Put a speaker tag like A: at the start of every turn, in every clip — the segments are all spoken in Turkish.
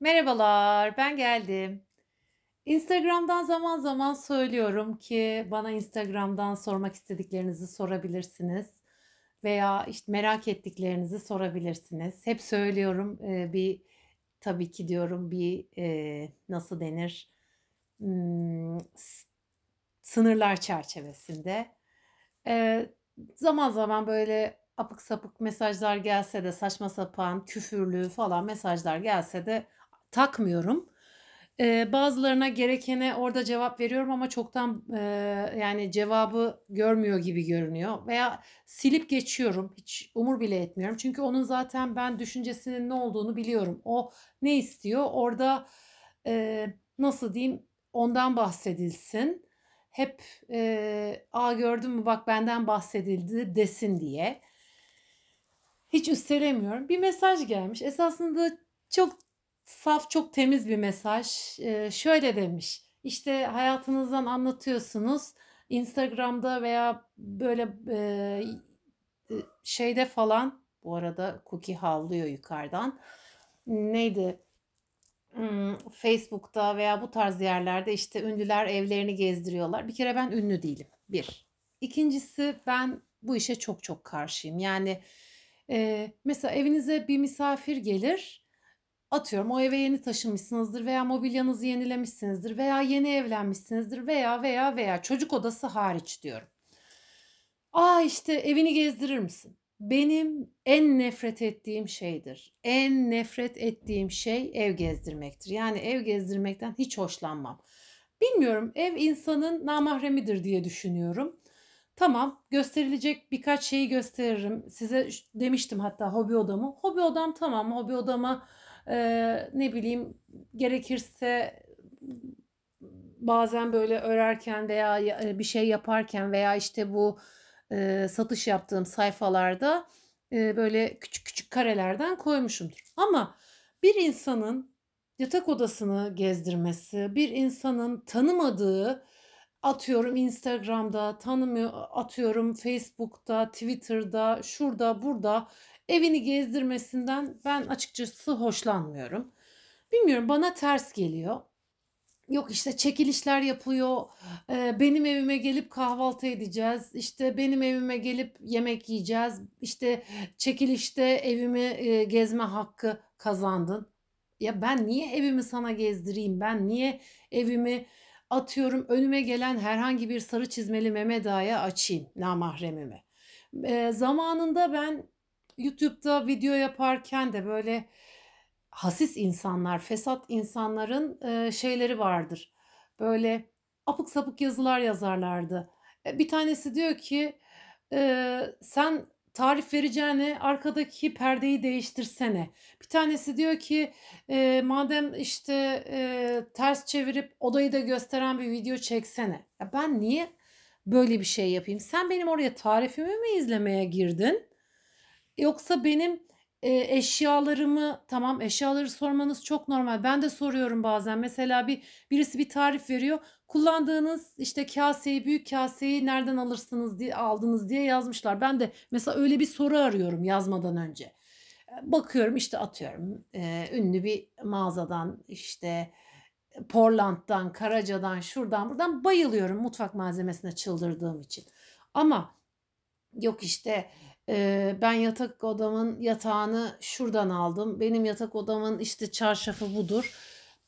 A: Merhabalar, ben geldim. Instagram'dan zaman zaman söylüyorum ki bana Instagram'dan sormak istediklerinizi sorabilirsiniz veya işte merak ettiklerinizi sorabilirsiniz. Hep söylüyorum bir tabii ki diyorum bir nasıl denir Hmm, sınırlar çerçevesinde. Zaman zaman böyle apık sapık mesajlar gelse de saçma sapan küfürlü falan mesajlar gelse de takmıyorum. Eee, bazılarına gerekene orada cevap veriyorum ama çoktan, eee, yani cevabı görmüyor gibi görünüyor veya silip geçiyorum. Hiç umur bile etmiyorum. Çünkü onun zaten ben düşüncesinin ne olduğunu biliyorum. O ne istiyor? Orada, eee, nasıl diyeyim, ondan bahsedilsin. Hep, eee, "A, gördün mü bak benden bahsedildi." desin diye. Hiç üstelemiyorum. Bir mesaj gelmiş. Esasında çok saf, çok temiz bir mesaj. Eee, şöyle demiş: "İşte, hayatınızdan anlatıyorsunuz. Instagram'da veya böyle, eee, ııı, şeyde falan" Bu arada Cookie havlıyor yukarıdan. Neydi? Imm, Facebook'ta veya bu tarz yerlerde, işte, ünlüler evlerini gezdiriyorlar. Bir kere ben ünlü değilim, 1. 2'ncisi ben bu işe çok çok karşıyım. Yani, eee, mesela evinize bir misafir gelir, atıyorum o eve yeni taşınmışsınızdır veya mobilyanızı yenilemişsinizdir veya yeni evlenmişsinizdir veya, veya, veya çocuk odası hariç diyorum. "A, işte, evini gezdirir misin?" Benim en nefret ettiğim şeydir. En nefret ettiğim şey ev gezdirmektir. Yani ev gezdirmekten hiç hoşlanmam. Bilmiyorum, ev insanın namahremidir diye düşünüyorum. Tamam, gösterilecek birkaç şeyi gösteririm. Size demiştim hatta hobi odamı. Hobi odam tamam, hobi odama, eee, ne bileyim, gerekirse bazen böyle örerken veya ya eee, bir şey yaparken veya, işte, bu, eee, satış yaptığım sayfalarda, eee, böyle küçük küçük karelerden koymuşumdur. Ama bir insanın yatak odasını gezdirmesi, bir insanın tanımadığı, atıyorum Instagram'da, tanımıyor atıyorum Facebook'ta, Twitter'da, şurada, burada evini gezdirmesinden ben açıkçası hoşlanmıyorum. Bilmiyorum, bana ters geliyor. Yok, işte, çekilişler yapıyor, eee, benim evime gelip kahvaltı edeceğiz, işte, benim evime gelip yemek yiyeceğiz, işte, çekilişte evimi, eee, gezme hakkı kazandın. Ya, ben niye evimi sana gezdireyim? Ben niye evimi, atıyorum, önüme gelen herhangi bir sarı çizmeli Mehmet Ağa'ya açayım, namahremime? Eee, zamanında ben YouTube'da video yaparken de böyle hasis insanlar, fesat insanların, eee, şeyleri vardır. Böyle apık sapık yazılar yazarlardı. Eee, bir tanesi diyor ki, eee, "Sen tarif vereceğine arkadaki perdeyi değiştirsene." Bir tanesi diyor ki, eee, "Madem, işte, eee, ters çevirip odayı da gösteren bir video çeksene." Ya, ben niye böyle bir şey yapayım? Sen benim oraya tarifimi mi izlemeye girdin? Yoksa benim, eee, eşyalarımı Tamam, eşyaları sormanız çok normal. Ben de soruyorum bazen. Mesela bir birisi bir tarif veriyor. Kullandığınız, işte, kâseyi, büyük kâseyi nereden alırsınız diye aldınız diye yazmışlar. Ben de mesela öyle bir soru arıyorum yazmadan önce. Bakıyorum, işte, atıyorum, eee, ünlü bir mağazadan, işte, Portland'dan, Karaca'dan, şuradan buradan bayılıyorum mutfak malzemesine çıldırdığım için. Ama Yok işte, ben yatak odamın yatağını şuradan aldım. Benim yatak odamın işte çarşafı budur.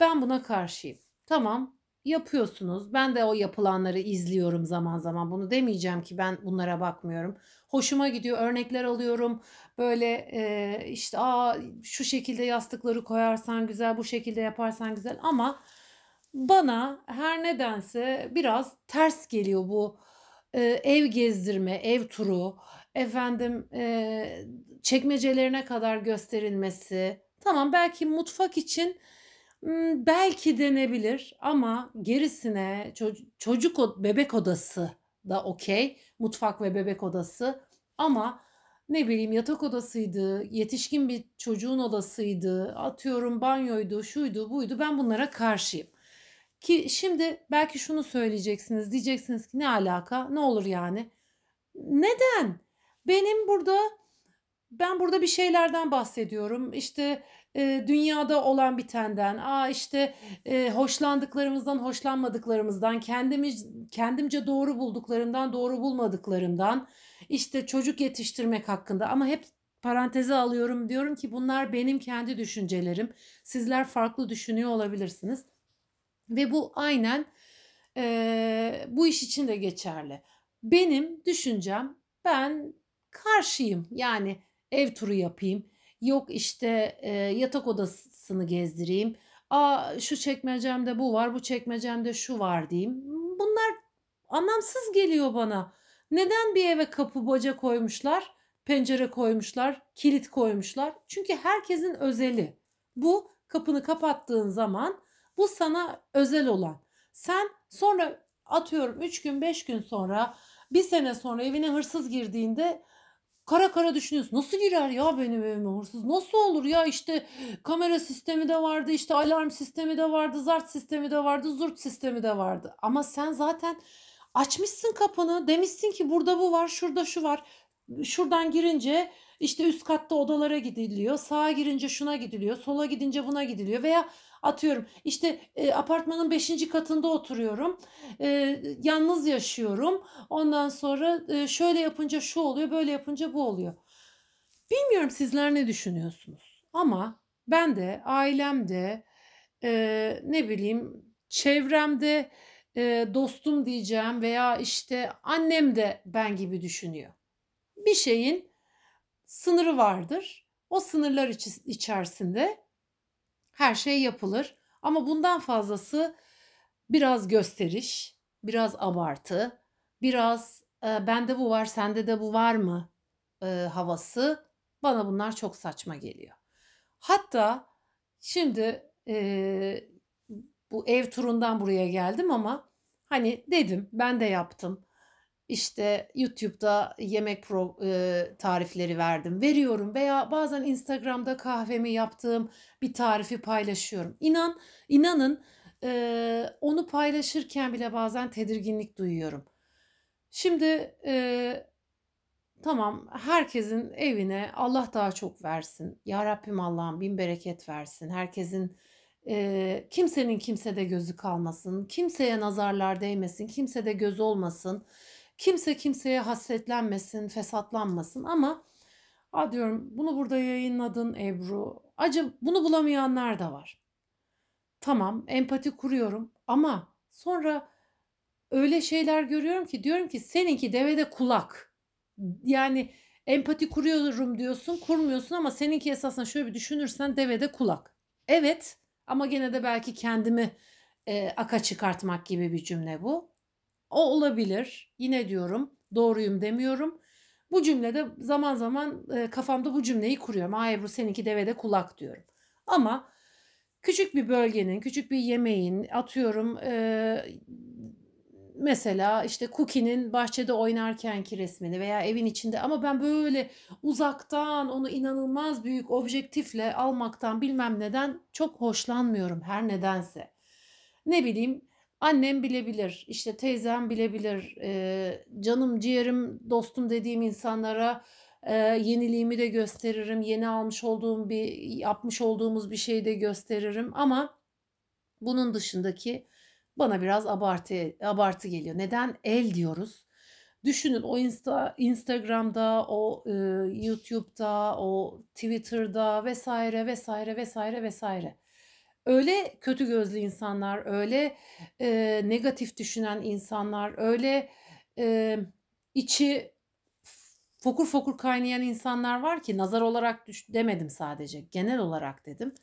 A: Ben buna karşıyım. Tamam, yapıyorsunuz. Ben de o yapılanları izliyorum zaman zaman. Bunu demeyeceğim ki ben bunlara bakmıyorum. Hoşuma gidiyor, örnekler alıyorum. Böyle, eee, işte, "A, şu şekilde yastıkları koyarsan güzel, bu şekilde yaparsan güzel." Ama bana her nedense biraz ters geliyor bu, eee, ev gezdirme, ev turu, efendim, eee, çekmecelerine kadar gösterilmesi. Tamam, belki mutfak için, belki denebilir ama gerisine çocu çocuk bebek odası da okay, mutfak ve bebek odası ama ne bileyim yatak odasıydı, yetişkin bir çocuğun odasıydı, atıyorum banyoydu, şuydu, buydu, ben bunlara karşıyım. Ki şimdi belki şunu söyleyeceksiniz, diyeceksiniz ki "Ne alaka? Ne olur yani?" Neden? Benim burada ben burada bir şeylerden bahsediyorum. İşte, eee, dünyada olan bitenden, a, işte, eee, hoşlandıklarımızdan, hoşlanmadıklarımızdan, kendimiz kendimce doğru bulduklarımdan, doğru bulmadıklarımdan, işte, çocuk yetiştirmek hakkında ama hep paranteze alıyorum. Diyorum ki bunlar benim kendi düşüncelerim. Sizler farklı düşünüyor olabilirsiniz ve bu aynen, eee, bu iş için de geçerli. Benim düşüncem, ben karşıyım. Yani ev turu yapayım, yok, işte, eee, yatak odasını gezdireyim, a, şu çekmecemde bu var, bu çekmecemde şu var diyeyim. Bunlar anlamsız geliyor bana. Neden bir eve kapı baca koymuşlar, pencere koymuşlar, kilit koymuşlar? Çünkü herkesin özeli. Bu kapını kapattığın zaman bu sana özel olan. Sen sonra atıyorum 3 gün 5 gün sonra, bir sene sonra evine hırsız girdiğinde kara kara düşünüyorsun. Nasıl girer ya benim evime hırsız? Nasıl olur ya işte kamera sistemi de vardı, işte alarm sistemi de vardı, zart sistemi de vardı, zurt sistemi de vardı. Ama sen zaten açmışsın kapını, demişsin ki burada bu var, şurada şu var. Şuradan girince işte üst katta odalara gidiliyor, sağa girince şuna gidiliyor, sola gidince buna gidiliyor veya atıyorum işte e, apartmanın 5. katında oturuyorum, e, yalnız yaşıyorum. Ondan sonra e, şöyle yapınca şu oluyor, böyle yapınca bu oluyor. Bilmiyorum sizler ne düşünüyorsunuz? Ama ben de, ailemde, eee, ne bileyim, çevremde, eee, dostum diyeceğim veya işte annem de ben gibi düşünüyor. Bir şeyin sınırı vardır. O sınırlar içerisinde her şey yapılır. Ama bundan fazlası biraz gösteriş, biraz abartı, biraz e, bende bu var, sende de bu var mı e, havası. Bana bunlar çok saçma geliyor. Hatta şimdi e, bu ev turundan buraya geldim ama hani dedim ben de yaptım. İşte YouTube'da yemek pro, e, tarifleri verdim, veriyorum veya bazen Instagram'da kahvemi yaptığım bir tarifi paylaşıyorum. İnan, inanın e, onu paylaşırken bile bazen tedirginlik duyuyorum. Şimdi e, tamam herkesin evine Allah daha çok versin. Ya Rabbim Allah'ım bin bereket versin. Herkesin e, kimsenin kimsede gözü kalmasın. Kimseye nazarlar değmesin. Kimsede göz olmasın. Kimse kimseye hasretlenmesin, fesatlanmasın ama a diyorum bunu burada yayınladın Ebru. Acı bunu bulamayanlar da var. Tamam, empati kuruyorum ama sonra öyle şeyler görüyorum ki diyorum ki seninki devede kulak. Yani empati kuruyorum diyorsun, kurmuyorsun ama seninki esasında şöyle bir düşünürsen devede kulak. Evet ama gene de belki kendimi e, aka çıkartmak gibi bir cümle bu. O olabilir. Yine diyorum doğruyum demiyorum. Bu cümlede zaman zaman e, kafamda bu cümleyi kuruyorum. Aa Ebru seninki devede kulak diyorum. Ama küçük bir bölgenin, küçük bir yemeğin atıyorum e, mesela işte Cookie'nin bahçede oynarkenki resmini veya evin içinde ama ben böyle uzaktan onu inanılmaz büyük objektifle almaktan bilmem neden çok hoşlanmıyorum her nedense. Ne bileyim Annem bilebilir, işte teyzem bilebilir, eee, canım ciğerim dostum dediğim insanlara eee, yeniliğimi de gösteririm. Yeni almış olduğum bir, yapmış olduğumuz bir şeyi de gösteririm. Ama bunun dışındaki bana biraz abartı abartı geliyor. Neden el diyoruz? Düşünün o Insta, Instagram'da, o e, YouTube'da, o Twitter'da vesaire vesaire vesaire vesaire. Öyle kötü gözlü insanlar, öyle, eee, negatif düşünen insanlar, öyle, eee, içi fokur fokur kaynayan insanlar var ki nazar olarak düş demedim sadece, genel olarak dedim.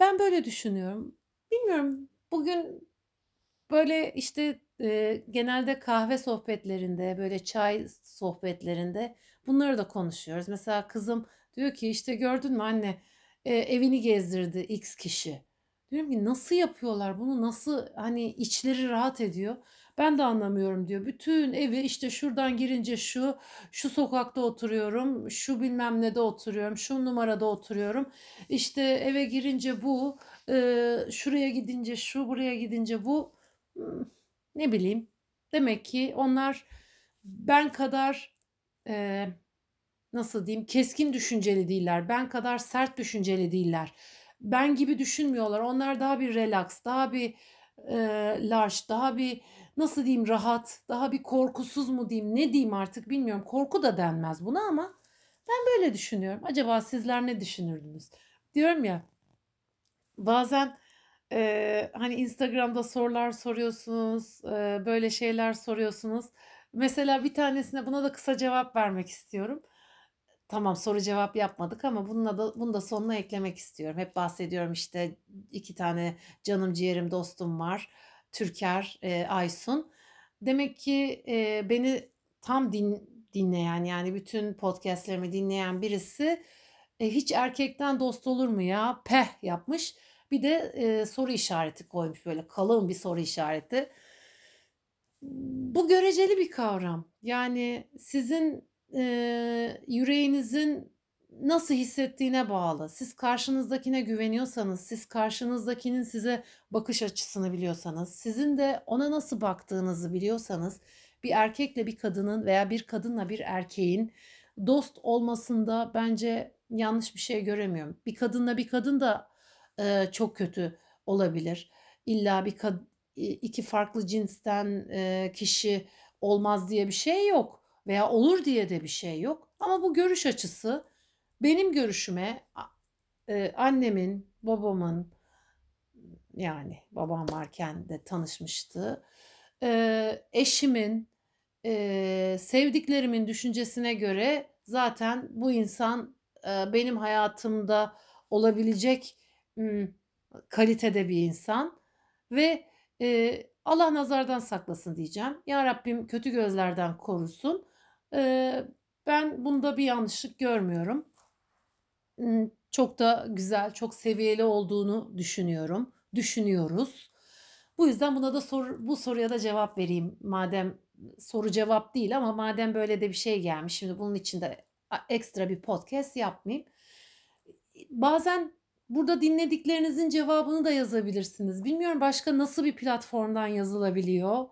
A: Ben böyle düşünüyorum. Bilmiyorum, bugün böyle, işte, eee, genelde kahve sohbetlerinde, böyle çay sohbetlerinde bunları da konuşuyoruz. Mesela kızım diyor ki, işte, "Gördün mü anne, Eee, evini gezdirdi X kişi. Diyorum ki nasıl yapıyorlar bunu? Nasıl hani içleri rahat ediyor? Ben de anlamıyorum diyor. Bütün evi işte şuradan girince şu, şu sokakta oturuyorum, şu bilmem ne de oturuyorum, şu numarada oturuyorum. İşte eve girince bu, eee, şuraya gidince şu, buraya gidince bu. Hmm, Ne bileyim. Demek ki onlar ben kadar eee nasıl diyeyim keskin düşünceli değiller. Ben kadar sert düşünceli değiller. Ben gibi düşünmüyorlar. Onlar daha bir relax, daha bir e, large, daha bir nasıl diyeyim rahat, daha bir korkusuz mu diyeyim, ne diyeyim artık bilmiyorum. Korku da denmez buna ama ben böyle düşünüyorum. Acaba sizler ne düşünürdünüz? Diyorum ya bazen e, hani Instagram'da sorular soruyorsunuz, e, böyle şeyler soruyorsunuz. Mesela bir tanesine buna da kısa cevap vermek istiyorum. Tamam soru cevap yapmadık ama bununla da bunu da sonuna eklemek istiyorum. Hep bahsediyorum işte iki tane canım ciğerim dostum var. Türker, e, Aysun. Demek ki e, beni tam din, dinleyen yani bütün podcastlerimi dinleyen birisi e, hiç erkekten dost olur mu ya? Peh yapmış. Bir de e, soru işareti koymuş böyle kalın bir soru işareti. Bu göreceli bir kavram. Yani sizin e, yüreğinizin nasıl hissettiğine bağlı. Siz karşınızdakine güveniyorsanız, siz karşınızdakinin size bakış açısını biliyorsanız, sizin de ona nasıl baktığınızı biliyorsanız, bir erkekle bir kadının veya bir kadınla bir erkeğin dost olmasında bence yanlış bir şey göremiyorum. Bir kadınla bir kadın da e, çok kötü olabilir. İlla bir kad- iki farklı cinsten e, kişi olmaz diye bir şey yok veya olur diye de bir şey yok. Ama bu görüş açısı benim görüşüme e, annemin, babamın yani babam varken de tanışmıştı. E, eşimin, e, sevdiklerimin düşüncesine göre zaten bu insan e, benim hayatımda olabilecek m, kalitede bir insan ve e, Allah nazardan saklasın diyeceğim. Ya Rabbim kötü gözlerden korusun. E, ben bunda bir yanlışlık görmüyorum. Hmm, Çok da güzel, çok seviyeli olduğunu düşünüyorum. Düşünüyoruz. Bu yüzden buna da sor, bu soruya da cevap vereyim. Madem soru cevap değil ama madem böyle de bir şey gelmiş. Şimdi bunun için de ekstra bir podcast yapmayayım. Bazen burada dinlediklerinizin cevabını da yazabilirsiniz. Bilmiyorum başka nasıl bir platformdan yazılabiliyor.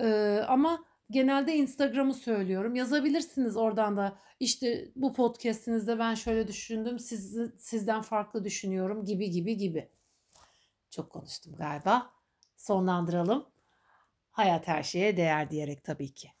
A: Ee, ama genelde Instagram'ı söylüyorum. Yazabilirsiniz oradan da işte bu podcast'inizde ben şöyle düşündüm, siz, sizden farklı düşünüyorum gibi gibi gibi. Çok konuştum galiba. Sonlandıralım. Hayat her şeye değer diyerek tabii ki.